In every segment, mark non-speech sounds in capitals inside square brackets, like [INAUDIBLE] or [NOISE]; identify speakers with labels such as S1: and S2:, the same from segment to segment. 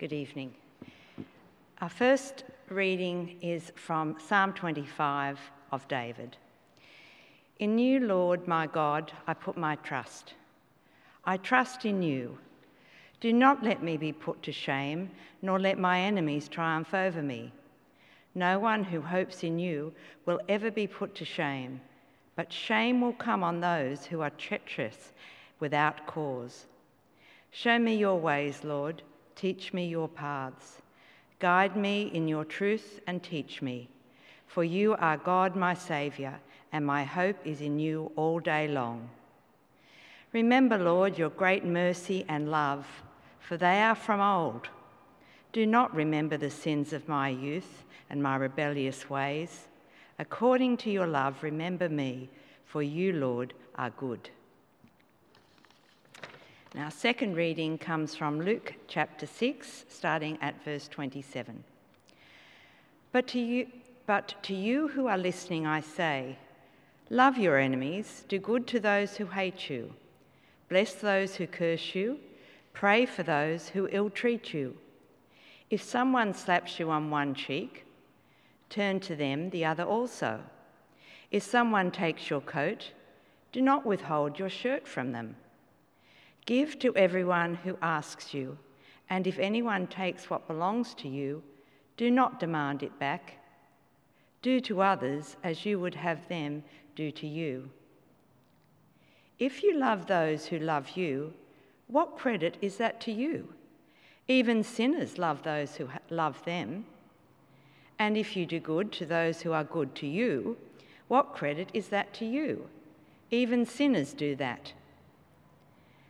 S1: Good evening. Our first reading is from Psalm 25 of David. In you, Lord my God, I put my trust. I trust in you. Do not let me be put to shame, nor let my enemies triumph over me. No one who hopes in you will ever be put to shame, but shame will come on those who are treacherous without cause. Show me your ways, Lord. Teach me your paths. Guide me in your truth and teach me. For you are God, my Saviour, and my hope is in you all day long. Remember, Lord, your great mercy and love, for they are from old. Do not remember the sins of my youth and my rebellious ways. According to your love, remember me, for you, Lord, are good. Now, second reading comes from Luke chapter 6, starting at verse 27. But to you, but to you who are listening, I say, love your enemies, do good to those who hate you, bless those who curse you, pray for those who ill treat you. If someone slaps you on one cheek, turn to them the other also. If someone takes your coat, do not withhold your shirt from them. Give to everyone who asks you, and if anyone takes what belongs to you, do not demand it back. Do to others as you would have them do to you. If you love those who love you, what credit is that to you? Even sinners love those who love them. And if you do good to those who are good to you, what credit is that to you? Even sinners do that.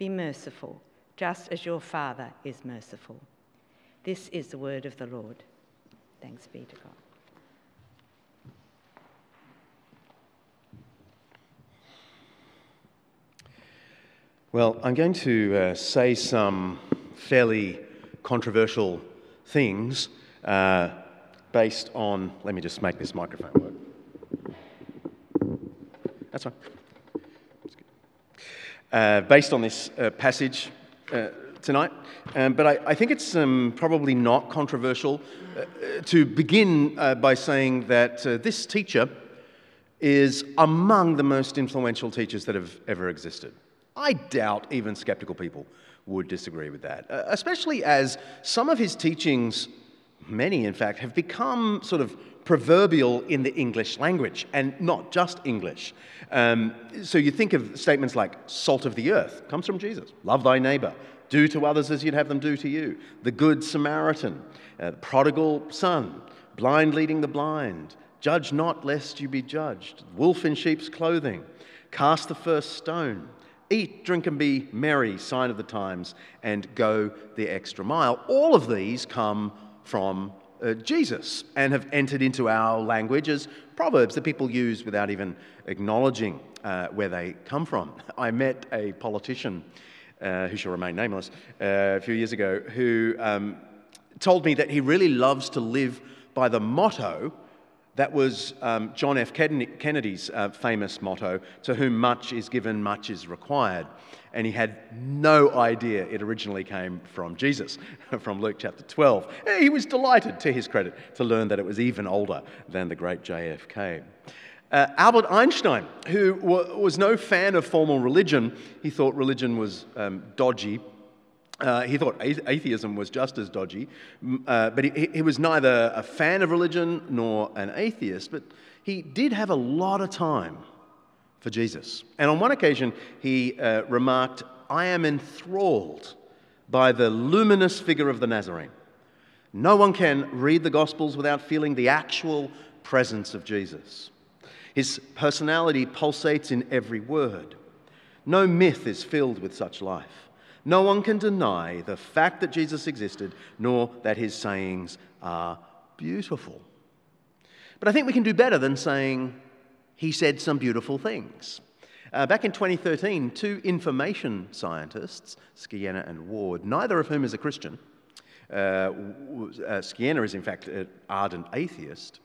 S1: Be merciful, just as your Father is merciful. This is the word of the Lord. Thanks be to God.
S2: Well, I'm going to uh, say some fairly controversial things uh, based on. Let me just make this microphone work. That's fine uh, based on this uh, passage uh, tonight. Um, but I, I, think it's um, probably not controversial uh, to begin uh, by saying that this teacher is among the most influential teachers that have ever existed. I doubt even skeptical people would disagree with that, especially as some of his teachings, many in fact, have become sort of proverbial in the English language, and not just English. Um, so you think of statements like salt of the earth, comes from Jesus, love thy neighbor, do to others as you'd have them do to you, the good Samaritan, uh, prodigal son, blind leading the blind, judge not lest you be judged, wolf in sheep's clothing, cast the first stone. Eat, drink, and be merry, sign of the times, and go the extra mile. All of these come from uh, Jesus and have entered into our language as proverbs that people use without even acknowledging uh, where they come from. [LAUGHS] I met a politician uh, who shall remain nameless uh, a few years ago who um, told me that he really loves to live by the motto that was um, John F. Kennedy's uh, famous motto to whom much is given, much is required and he had no idea it originally came from Jesus, [LAUGHS] from Luke chapter 12. He was delighted, to his credit, to learn that it was even older than the great JFK. Uh, Albert Einstein, who w- was no fan of formal religion, he thought religion was um, dodgy. Uh, he thought atheism was just as dodgy, uh, but he, he was neither a fan of religion nor an atheist, but he did have a lot of time for Jesus. And on one occasion, he uh, remarked, I am enthralled by the luminous figure of the Nazarene. No one can read the Gospels without feeling the actual presence of Jesus. His personality pulsates in every word. No myth is filled with such life. No one can deny the fact that Jesus existed, nor that his sayings are beautiful. But I think we can do better than saying he said some beautiful things. Uh, back in 2013, two information scientists, Skiena and Ward, neither of whom is a Christian, uh, uh, is in fact an ardent atheist,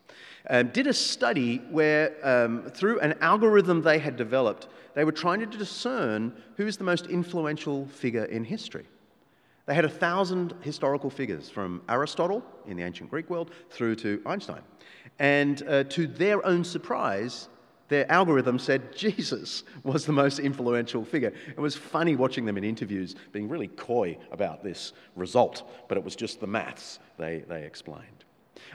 S2: um, did a study where, um, through an algorithm they had developed, they were trying to discern who is the most influential figure in history. They had a thousand historical figures from Aristotle in the ancient Greek world through to Einstein. And uh, to their own surprise, their algorithm said Jesus was the most influential figure. It was funny watching them in interviews being really coy about this result, but it was just the maths they, they explained.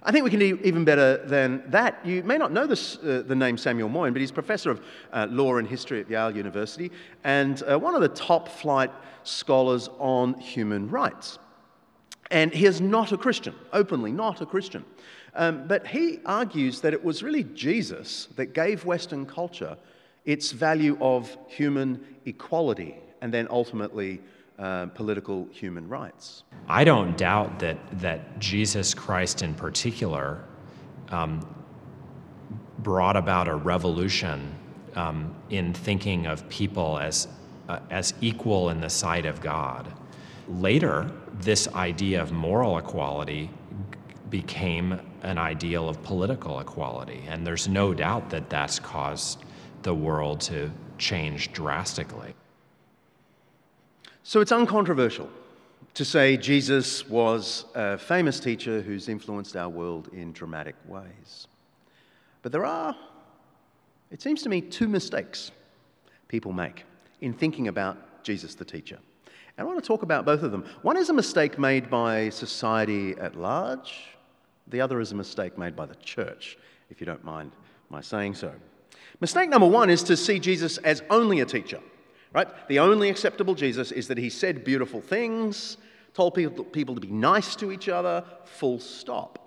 S2: I think we can do even better than that. You may not know this, uh, the name Samuel Moyn, but he's professor of uh, law and history at Yale University and uh, one of the top flight scholars on human rights. And he is not a Christian, openly not a Christian. Um, but he argues that it was really Jesus that gave Western culture its value of human equality and then ultimately uh, political human rights.
S3: I don't doubt that, that Jesus Christ in particular um, brought about a revolution um, in thinking of people as, uh, as equal in the sight of God. Later, this idea of moral equality became an ideal of political equality. And there's no doubt that that's caused the world to change drastically.
S2: So it's uncontroversial to say Jesus was a famous teacher who's influenced our world in dramatic ways. But there are, it seems to me, two mistakes people make in thinking about Jesus the teacher. And I want to talk about both of them. One is a mistake made by society at large, the other is a mistake made by the church, if you don't mind my saying so. Mistake number one is to see Jesus as only a teacher, right? The only acceptable Jesus is that he said beautiful things, told people, people to be nice to each other, full stop.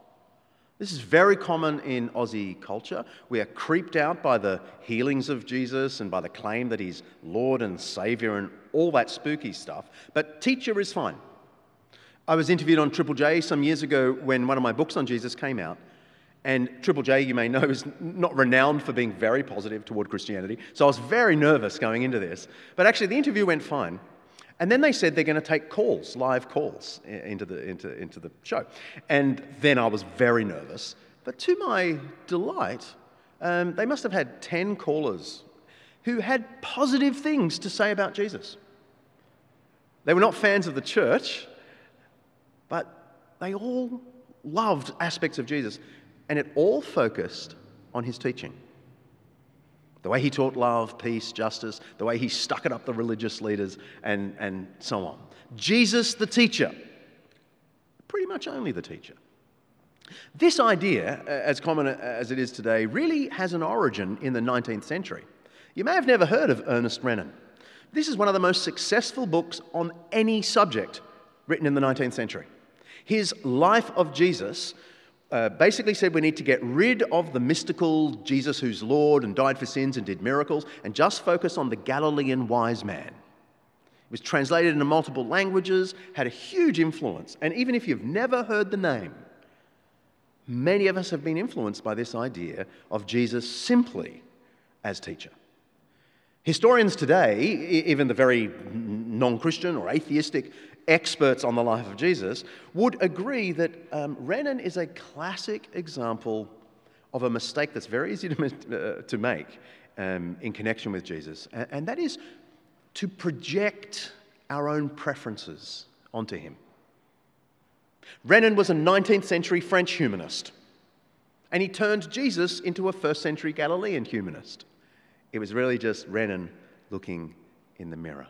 S2: This is very common in Aussie culture. We are creeped out by the healings of Jesus and by the claim that he's Lord and Savior and all that spooky stuff. But teacher is fine. I was interviewed on Triple J some years ago when one of my books on Jesus came out. And Triple J, you may know, is not renowned for being very positive toward Christianity. So I was very nervous going into this. But actually, the interview went fine. And then they said they're going to take calls, live calls, into the, into, into the show. And then I was very nervous. But to my delight, um, they must have had 10 callers who had positive things to say about Jesus. They were not fans of the church, but they all loved aspects of Jesus, and it all focused on his teaching. The way he taught love, peace, justice, the way he stuck it up the religious leaders, and, and so on. Jesus, the teacher, pretty much only the teacher. This idea, as common as it is today, really has an origin in the 19th century. You may have never heard of Ernest Renan. This is one of the most successful books on any subject written in the 19th century. His life of Jesus uh, basically said we need to get rid of the mystical Jesus who's Lord and died for sins and did miracles and just focus on the Galilean wise man. It was translated into multiple languages, had a huge influence, and even if you've never heard the name, many of us have been influenced by this idea of Jesus simply as teacher. Historians today, even the very non Christian or atheistic experts on the life of Jesus, would agree that um, Renan is a classic example of a mistake that's very easy to, uh, to make um, in connection with Jesus, and, and that is to project our own preferences onto him. Renan was a 19th century French humanist, and he turned Jesus into a first century Galilean humanist. It was really just Renan looking in the mirror.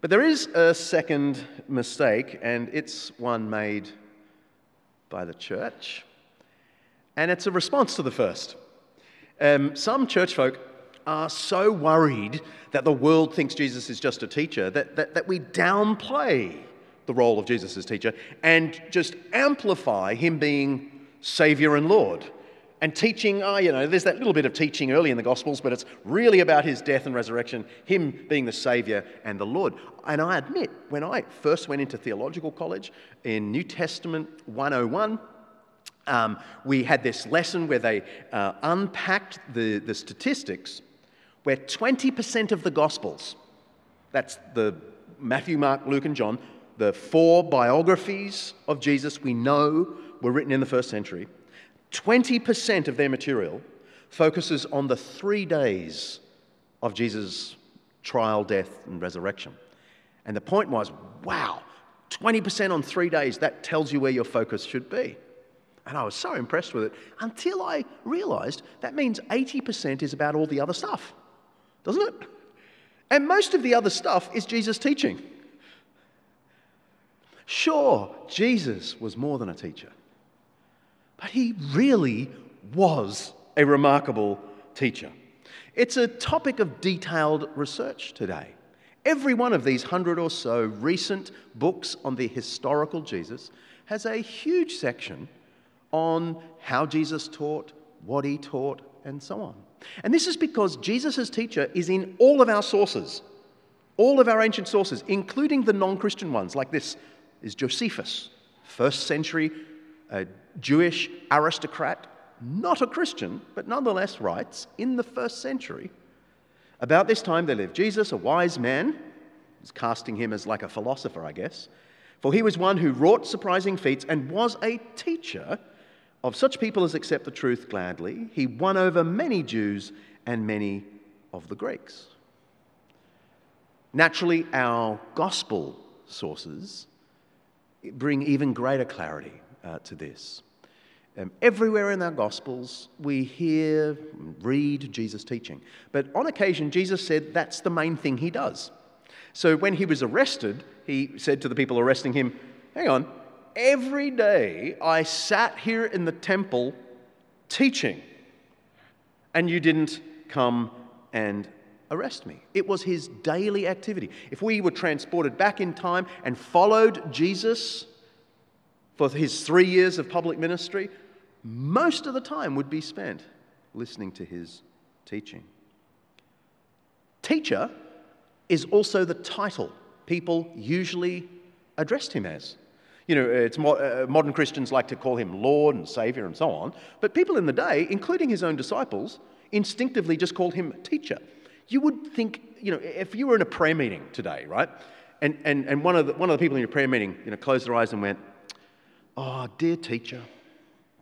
S2: But there is a second mistake, and it's one made by the church, and it's a response to the first. Um, some church folk are so worried that the world thinks Jesus is just a teacher that, that, that we downplay the role of Jesus as teacher and just amplify him being Savior and Lord. And teaching, oh, you know, there's that little bit of teaching early in the Gospels, but it's really about his death and resurrection, him being the Savior and the Lord. And I admit, when I first went into theological college in New Testament 101, um, we had this lesson where they uh, unpacked the, the statistics where 20% of the Gospels, that's the Matthew, Mark, Luke, and John, the four biographies of Jesus we know were written in the first century, 20% of their material focuses on the three days of Jesus' trial, death, and resurrection. And the point was wow, 20% on three days, that tells you where your focus should be. And I was so impressed with it until I realized that means 80% is about all the other stuff, doesn't it? And most of the other stuff is Jesus' teaching. Sure, Jesus was more than a teacher, but he really was a remarkable teacher. It's a topic of detailed research today. Every one of these hundred or so recent books on the historical Jesus has a huge section on how Jesus taught, what he taught, and so on. And this is because Jesus' teacher is in all of our sources, all of our ancient sources, including the non Christian ones, like this is Josephus, first century uh, Jewish aristocrat, not a Christian, but nonetheless writes in the first century. About this time there lived Jesus, a wise man, is casting him as like a philosopher, I guess, for he was one who wrought surprising feats and was a teacher of such people as accept the truth gladly. He won over many Jews and many of the Greeks. Naturally, our gospel sources bring even greater clarity uh, to this. Um, everywhere in our Gospels, we hear, read Jesus' teaching. But on occasion, Jesus said that's the main thing he does. So when he was arrested, he said to the people arresting him, Hang on, every day I sat here in the temple teaching, and you didn't come and arrest me. It was his daily activity. If we were transported back in time and followed Jesus for his three years of public ministry, most of the time would be spent listening to his teaching. Teacher is also the title people usually addressed him as. You know, it's uh, modern Christians like to call him Lord and Savior and so on, but people in the day, including his own disciples, instinctively just called him teacher. You would think, you know, if you were in a prayer meeting today, right, and, and, and one, of the, one of the people in your prayer meeting, you know, closed their eyes and went, Oh, dear teacher,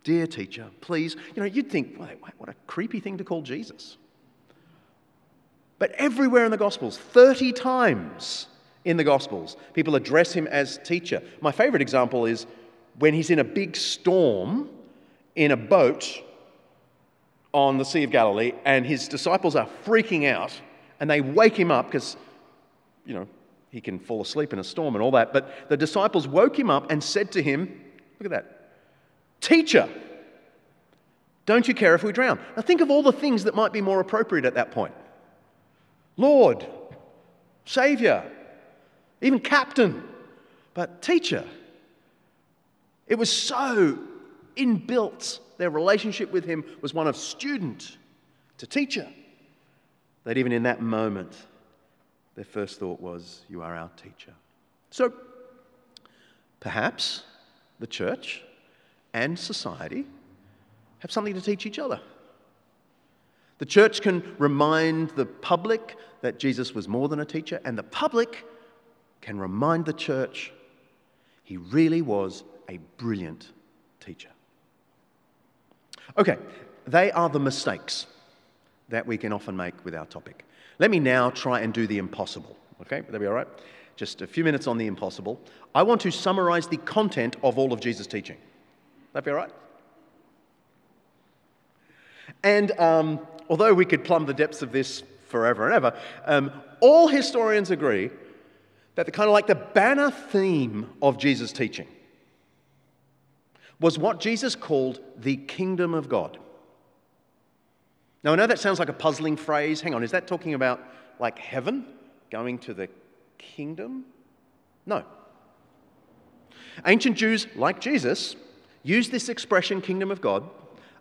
S2: dear teacher, please. You know, you'd think, wait, wait, what a creepy thing to call Jesus. But everywhere in the Gospels, 30 times in the Gospels, people address him as teacher. My favorite example is when he's in a big storm in a boat on the Sea of Galilee, and his disciples are freaking out, and they wake him up because, you know, he can fall asleep in a storm and all that. But the disciples woke him up and said to him, Look at that. Teacher, don't you care if we drown? Now think of all the things that might be more appropriate at that point Lord, Savior, even Captain, but teacher. It was so inbuilt. Their relationship with him was one of student to teacher. That even in that moment, their first thought was, You are our teacher. So perhaps the church and society have something to teach each other. The church can remind the public that Jesus was more than a teacher, and the public can remind the church he really was a brilliant teacher. Okay, they are the mistakes that we can often make with our topic. Let me now try and do the impossible. Okay, would that be all right? Just a few minutes on the impossible. I want to summarize the content of all of Jesus' teaching. That be all right? And um, although we could plumb the depths of this forever and ever, um, all historians agree that the kind of like the banner theme of Jesus' teaching was what Jesus called the kingdom of God. Now, I know that sounds like a puzzling phrase. Hang on, is that talking about like heaven, going to the kingdom? No. Ancient Jews, like Jesus, used this expression, kingdom of God,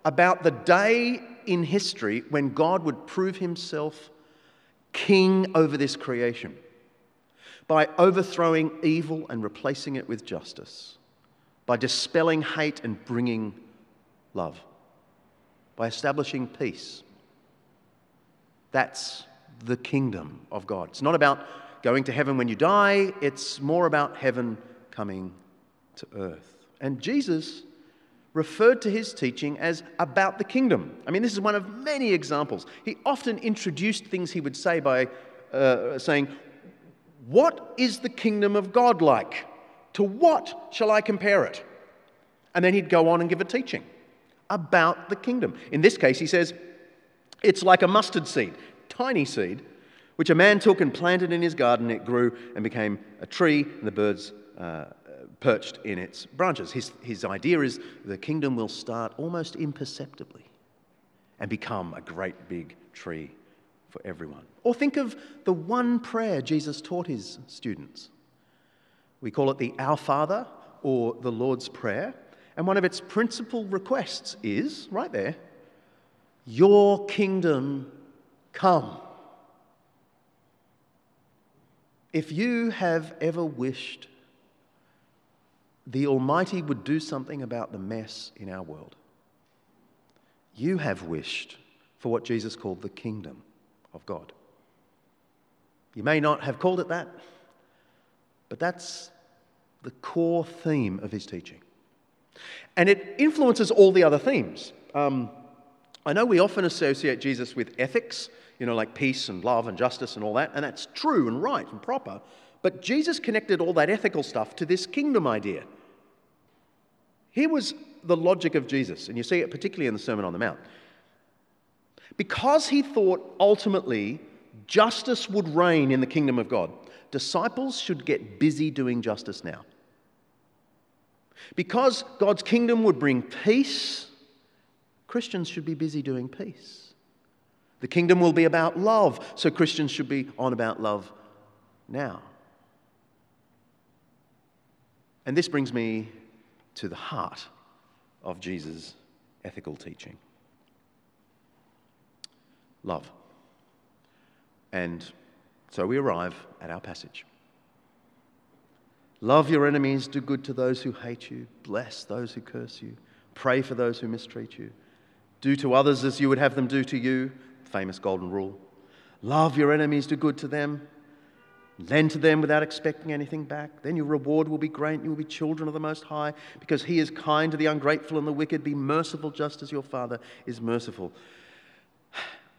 S2: about the day in history when God would prove himself king over this creation by overthrowing evil and replacing it with justice, by dispelling hate and bringing love, by establishing peace. That's the kingdom of God. It's not about going to heaven when you die, it's more about heaven coming to earth. And Jesus referred to his teaching as about the kingdom. I mean, this is one of many examples. He often introduced things he would say by uh, saying, What is the kingdom of God like? To what shall I compare it? And then he'd go on and give a teaching about the kingdom. In this case, he says, It's like a mustard seed, tiny seed, which a man took and planted in his garden. It grew and became a tree, and the birds. Uh, perched in its branches. His, his idea is the kingdom will start almost imperceptibly and become a great big tree for everyone. Or think of the one prayer Jesus taught his students. We call it the Our Father or the Lord's Prayer. And one of its principal requests is, right there, Your kingdom come. If you have ever wished the Almighty would do something about the mess in our world. You have wished for what Jesus called the kingdom of God. You may not have called it that, but that's the core theme of his teaching. And it influences all the other themes. Um, I know we often associate Jesus with ethics, you know, like peace and love and justice and all that, and that's true and right and proper. But Jesus connected all that ethical stuff to this kingdom idea. Here was the logic of Jesus, and you see it particularly in the Sermon on the Mount. Because he thought ultimately justice would reign in the kingdom of God, disciples should get busy doing justice now. Because God's kingdom would bring peace, Christians should be busy doing peace. The kingdom will be about love, so Christians should be on about love now. And this brings me to the heart of Jesus' ethical teaching love. And so we arrive at our passage. Love your enemies, do good to those who hate you, bless those who curse you, pray for those who mistreat you, do to others as you would have them do to you. Famous golden rule. Love your enemies, do good to them, Lend to them without expecting anything back. Then your reward will be great. and You will be children of the Most High because He is kind to the ungrateful and the wicked. Be merciful just as your Father is merciful.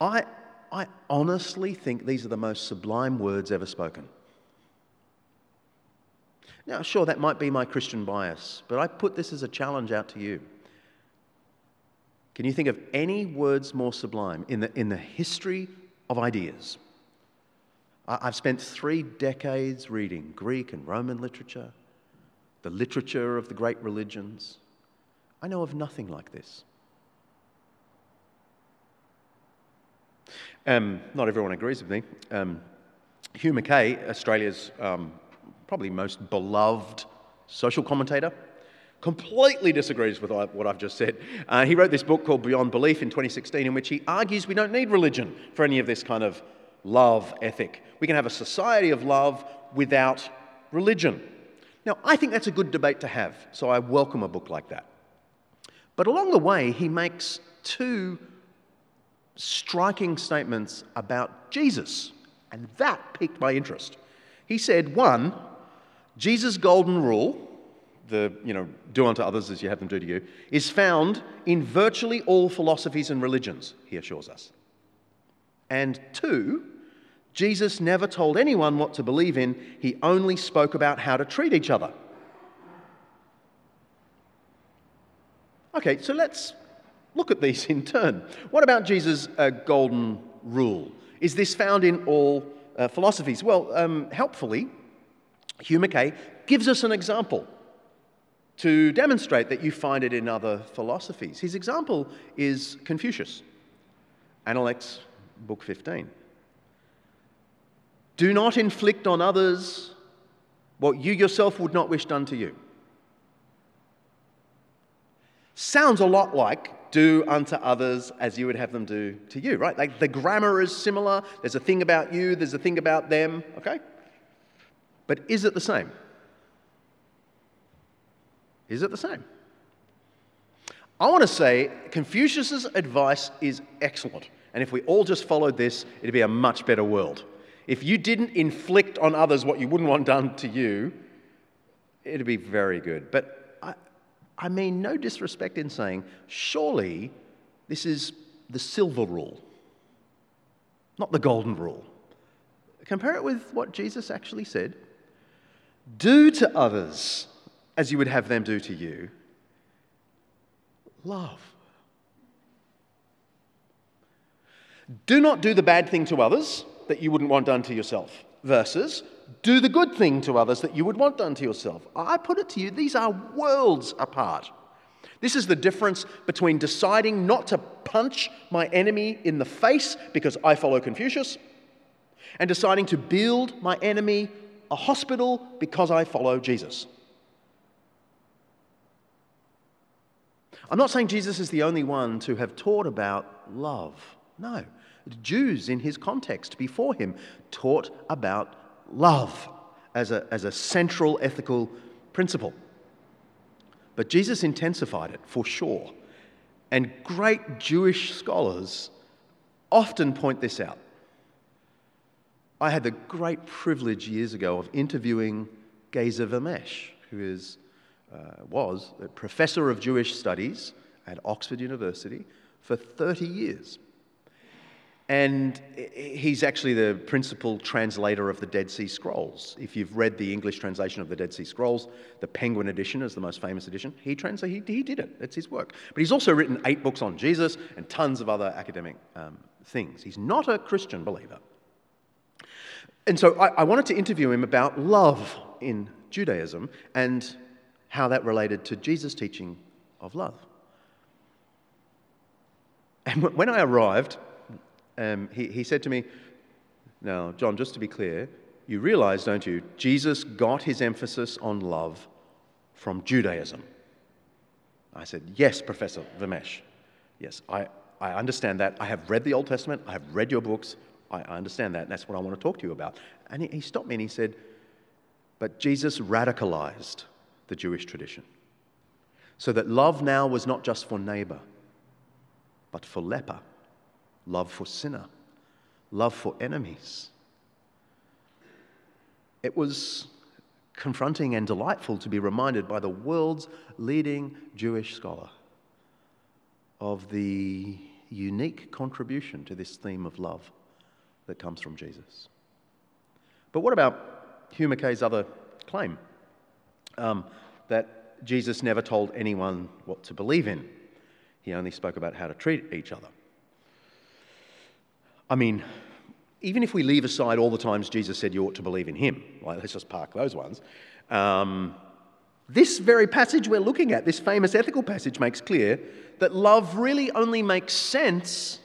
S2: I, I honestly think these are the most sublime words ever spoken. Now, sure, that might be my Christian bias, but I put this as a challenge out to you. Can you think of any words more sublime in the, in the history of ideas? I've spent three decades reading Greek and Roman literature, the literature of the great religions. I know of nothing like this. Um, not everyone agrees with me. Um, Hugh Mackay, Australia's um, probably most beloved social commentator, completely disagrees with what I've just said. Uh, he wrote this book called Beyond Belief in 2016, in which he argues we don't need religion for any of this kind of love ethic. We can have a society of love without religion. Now, I think that's a good debate to have, so I welcome a book like that. But along the way, he makes two striking statements about Jesus, and that piqued my interest. He said, one, Jesus' golden rule, the, you know, do unto others as you have them do to you, is found in virtually all philosophies and religions, he assures us. And two, Jesus never told anyone what to believe in, he only spoke about how to treat each other. Okay, so let's look at these [LAUGHS] in turn. What about Jesus' uh, golden rule? Is this found in all uh, philosophies? Well, um, helpfully, Hugh Mackay gives us an example to demonstrate that you find it in other philosophies. His example is Confucius, Analects, Book 15. Do not inflict on others what you yourself would not wish done to you. Sounds a lot like do unto others as you would have them do to you, right? Like the grammar is similar. There's a thing about you, there's a thing about them, okay? But is it the same? Is it the same? I want to say Confucius's advice is excellent. And if we all just followed this, it'd be a much better world. If you didn't inflict on others what you wouldn't want done to you, it'd be very good. But I, I mean no disrespect in saying, surely this is the silver rule, not the golden rule. Compare it with what Jesus actually said do to others as you would have them do to you. Love. Do not do the bad thing to others that you wouldn't want done to yourself, versus do the good thing to others that you would want done to yourself. I put it to you, these are worlds apart. This is the difference between deciding not to punch my enemy in the face because I follow Confucius and deciding to build my enemy a hospital because I follow Jesus. I'm not saying Jesus is the only one to have taught about love. No. The Jews, in his context before him, taught about love as a, as a central ethical principle. But Jesus intensified it for sure. And great Jewish scholars often point this out. I had the great privilege years ago of interviewing Geza Vermesh, who is, uh, was a professor of Jewish studies at Oxford University for 30 years. And he's actually the principal translator of the Dead Sea Scrolls. If you've read the English translation of the Dead Sea Scrolls, the Penguin edition is the most famous edition. He, he, he did it, it's his work. But he's also written eight books on Jesus and tons of other academic um, things. He's not a Christian believer. And so I, I wanted to interview him about love in Judaism and how that related to Jesus' teaching of love. And when I arrived, um, he, he said to me, Now, John, just to be clear, you realize, don't you, Jesus got his emphasis on love from Judaism. I said, Yes, Professor Vermes. Yes, I, I understand that. I have read the Old Testament, I have read your books, I, I understand that, and that's what I want to talk to you about. And he, he stopped me and he said, But Jesus radicalized the Jewish tradition so that love now was not just for neighbor, but for leper love for sinner, love for enemies. It was confronting and delightful to be reminded by the world's leading Jewish scholar of the unique contribution to this theme of love that comes from Jesus. But what about Hugh Mackay's other claim um, that Jesus never told anyone what to believe in? He only spoke about how to treat each other. I mean, even if we leave aside all the times Jesus said you ought to believe in him, like let's just park those ones, um, this very passage we're looking at, this famous ethical passage, makes clear that love really only makes sense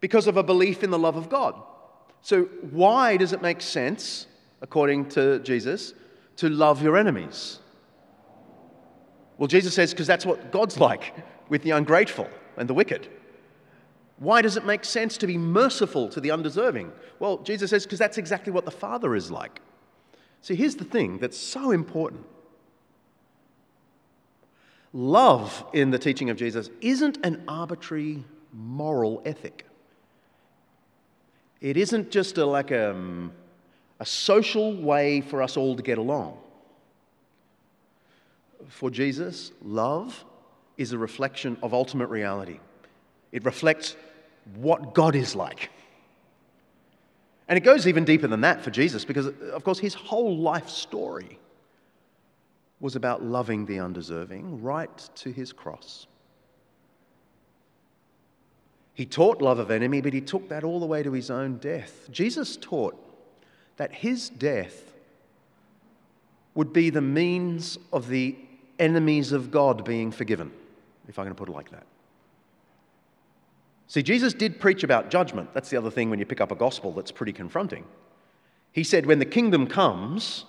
S2: because of a belief in the love of God. So, why does it make sense, according to Jesus, to love your enemies? Well, Jesus says, because that's what God's like with the ungrateful and the wicked. Why does it make sense to be merciful to the undeserving? Well, Jesus says, because that's exactly what the Father is like. See, here's the thing that's so important love in the teaching of Jesus isn't an arbitrary moral ethic. It isn't just a, like a, um, a social way for us all to get along. For Jesus, love is a reflection of ultimate reality. It reflects what God is like. And it goes even deeper than that for Jesus because, of course, his whole life story was about loving the undeserving right to his cross. He taught love of enemy, but he took that all the way to his own death. Jesus taught that his death would be the means of the enemies of God being forgiven, if I can put it like that. See, Jesus did preach about judgment. That's the other thing when you pick up a gospel that's pretty confronting. He said, when the kingdom comes,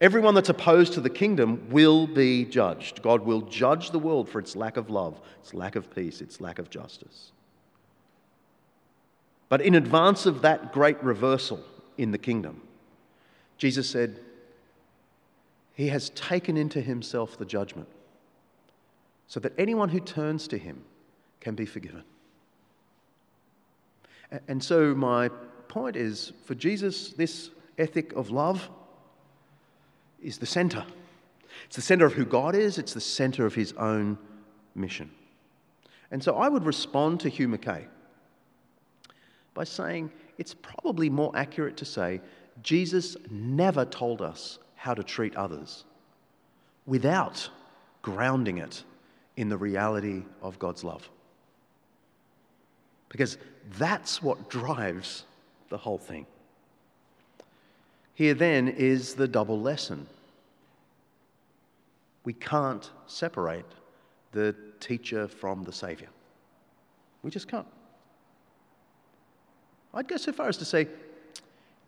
S2: Everyone that's opposed to the kingdom will be judged. God will judge the world for its lack of love, its lack of peace, its lack of justice. But in advance of that great reversal in the kingdom, Jesus said, He has taken into Himself the judgment so that anyone who turns to Him can be forgiven. And so, my point is for Jesus, this ethic of love is the center. It's the center of who God is, it's the center of his own mission. And so I would respond to Hugh Mackay by saying it's probably more accurate to say Jesus never told us how to treat others without grounding it in the reality of God's love. Because that's what drives the whole thing. Here then is the double lesson. We can't separate the teacher from the Savior. We just can't. I'd go so far as to say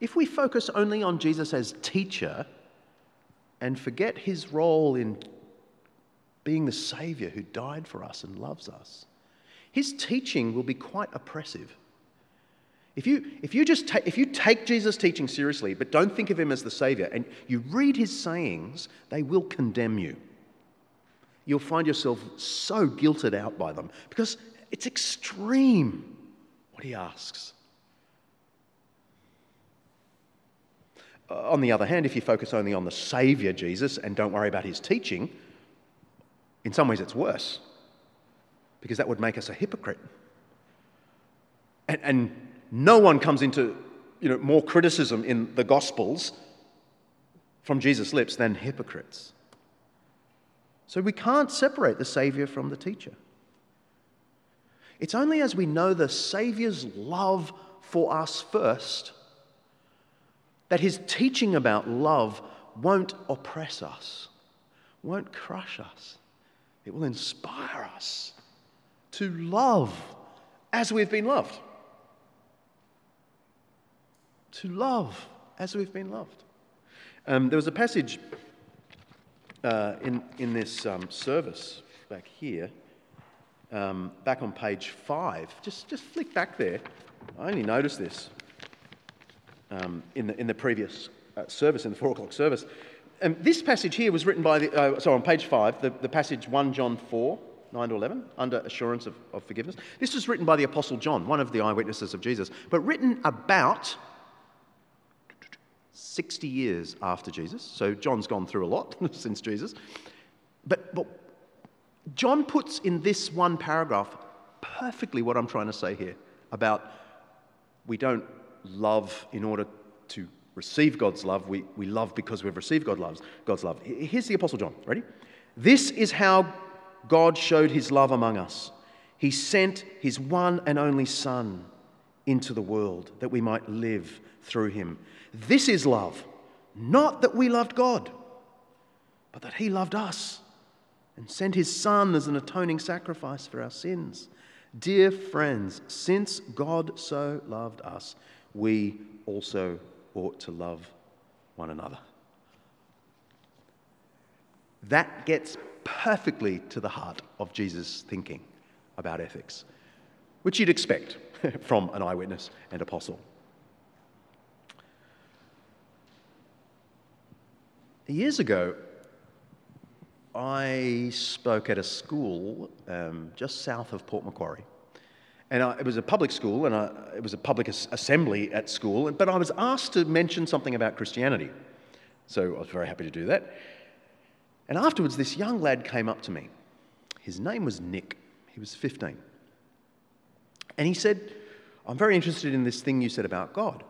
S2: if we focus only on Jesus as teacher and forget his role in being the Savior who died for us and loves us, his teaching will be quite oppressive. If you, if you just take, if you take Jesus' teaching seriously, but don't think of him as the Savior, and you read his sayings, they will condemn you. You'll find yourself so guilted out by them because it's extreme what he asks. Uh, on the other hand, if you focus only on the Savior, Jesus, and don't worry about his teaching, in some ways it's worse because that would make us a hypocrite. And, and no one comes into you know, more criticism in the Gospels from Jesus' lips than hypocrites. So we can't separate the Savior from the teacher. It's only as we know the Savior's love for us first that his teaching about love won't oppress us, won't crush us. It will inspire us to love as we've been loved. To love as we've been loved. Um, there was a passage uh, in, in this um, service back here, um, back on page five. Just, just flick back there. I only noticed this um, in, the, in the previous uh, service, in the four o'clock service. And this passage here was written by the, uh, sorry, on page five, the, the passage 1 John 4, 9 to 11, under assurance of, of forgiveness. This was written by the Apostle John, one of the eyewitnesses of Jesus, but written about 60 years after Jesus. So John's gone through a lot [LAUGHS] since Jesus. But, but John puts in this one paragraph perfectly what I'm trying to say here about we don't love in order to receive God's love. We, we love because we've received God loves, God's love. Here's the Apostle John. Ready? This is how God showed his love among us. He sent his one and only Son into the world that we might live through him. This is love, not that we loved God, but that he loved us and sent his Son as an atoning sacrifice for our sins. Dear friends, since God so loved us, we also ought to love one another. That gets perfectly to the heart of Jesus' thinking about ethics, which you'd expect [LAUGHS] from an eyewitness and apostle. Years ago, I spoke at a school um, just south of Port Macquarie. And I, it was a public school, and I, it was a public as- assembly at school, but I was asked to mention something about Christianity. So I was very happy to do that. And afterwards, this young lad came up to me. His name was Nick, he was 15. And he said, I'm very interested in this thing you said about God.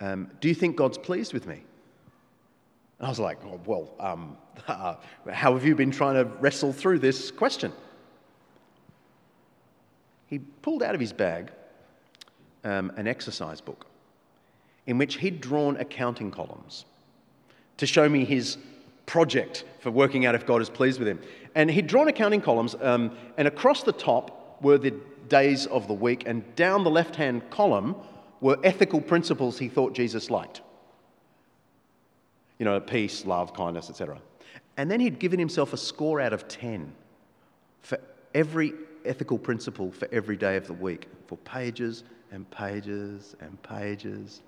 S2: Um, do you think God's pleased with me? And I was like, oh, well, um, [LAUGHS] how have you been trying to wrestle through this question? He pulled out of his bag um, an exercise book in which he'd drawn accounting columns to show me his project for working out if God is pleased with him. And he'd drawn accounting columns, um, and across the top were the days of the week, and down the left hand column were ethical principles he thought Jesus liked. You know, peace, love, kindness, etc. And then he'd given himself a score out of 10 for every ethical principle for every day of the week, for pages and pages and pages.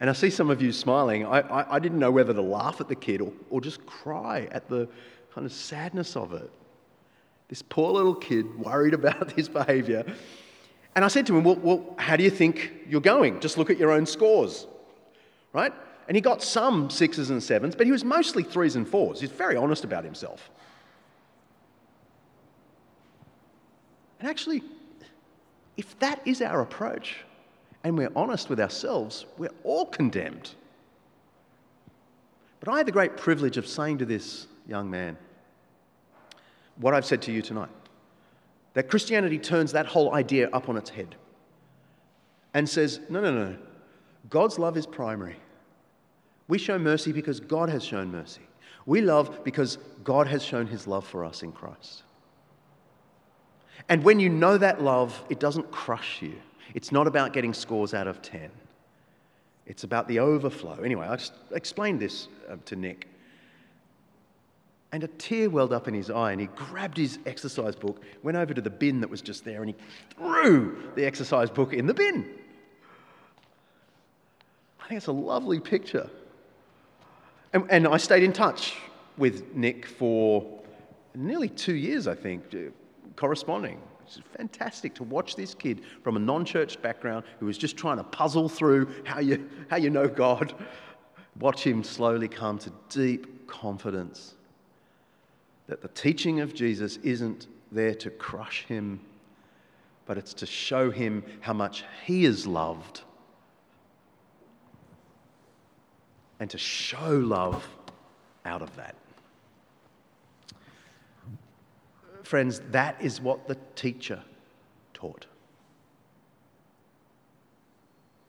S2: And I see some of you smiling. I, I, I didn't know whether to laugh at the kid or, or just cry at the kind of sadness of it. This poor little kid worried [LAUGHS] about his behavior. And I said to him, well, well, how do you think you're going? Just look at your own scores, right? And he got some sixes and sevens, but he was mostly threes and fours. He's very honest about himself. And actually, if that is our approach and we're honest with ourselves, we're all condemned. But I had the great privilege of saying to this young man what I've said to you tonight that Christianity turns that whole idea up on its head and says, no, no, no, God's love is primary. We show mercy because God has shown mercy. We love because God has shown his love for us in Christ. And when you know that love, it doesn't crush you. It's not about getting scores out of 10. It's about the overflow. Anyway, I just explained this uh, to Nick. And a tear welled up in his eye, and he grabbed his exercise book, went over to the bin that was just there, and he threw the exercise book in the bin. I think it's a lovely picture. And, and I stayed in touch with Nick for nearly two years, I think, corresponding. It's fantastic to watch this kid from a non church background who was just trying to puzzle through how you, how you know God. Watch him slowly come to deep confidence that the teaching of Jesus isn't there to crush him, but it's to show him how much he is loved and to show love out of that. Friends, that is what the teacher taught.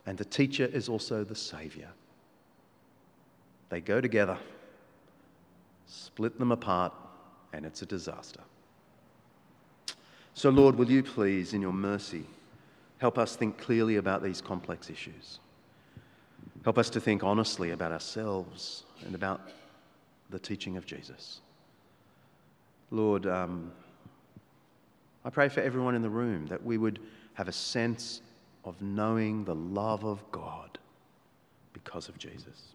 S2: And the teacher is also the Saviour. They go together, split them apart, and it's a disaster. So, Lord, will you please, in your mercy, help us think clearly about these complex issues? Help us to think honestly about ourselves and about the teaching of Jesus. Lord, um, I pray for everyone in the room that we would have a sense of knowing the love of God because of Jesus.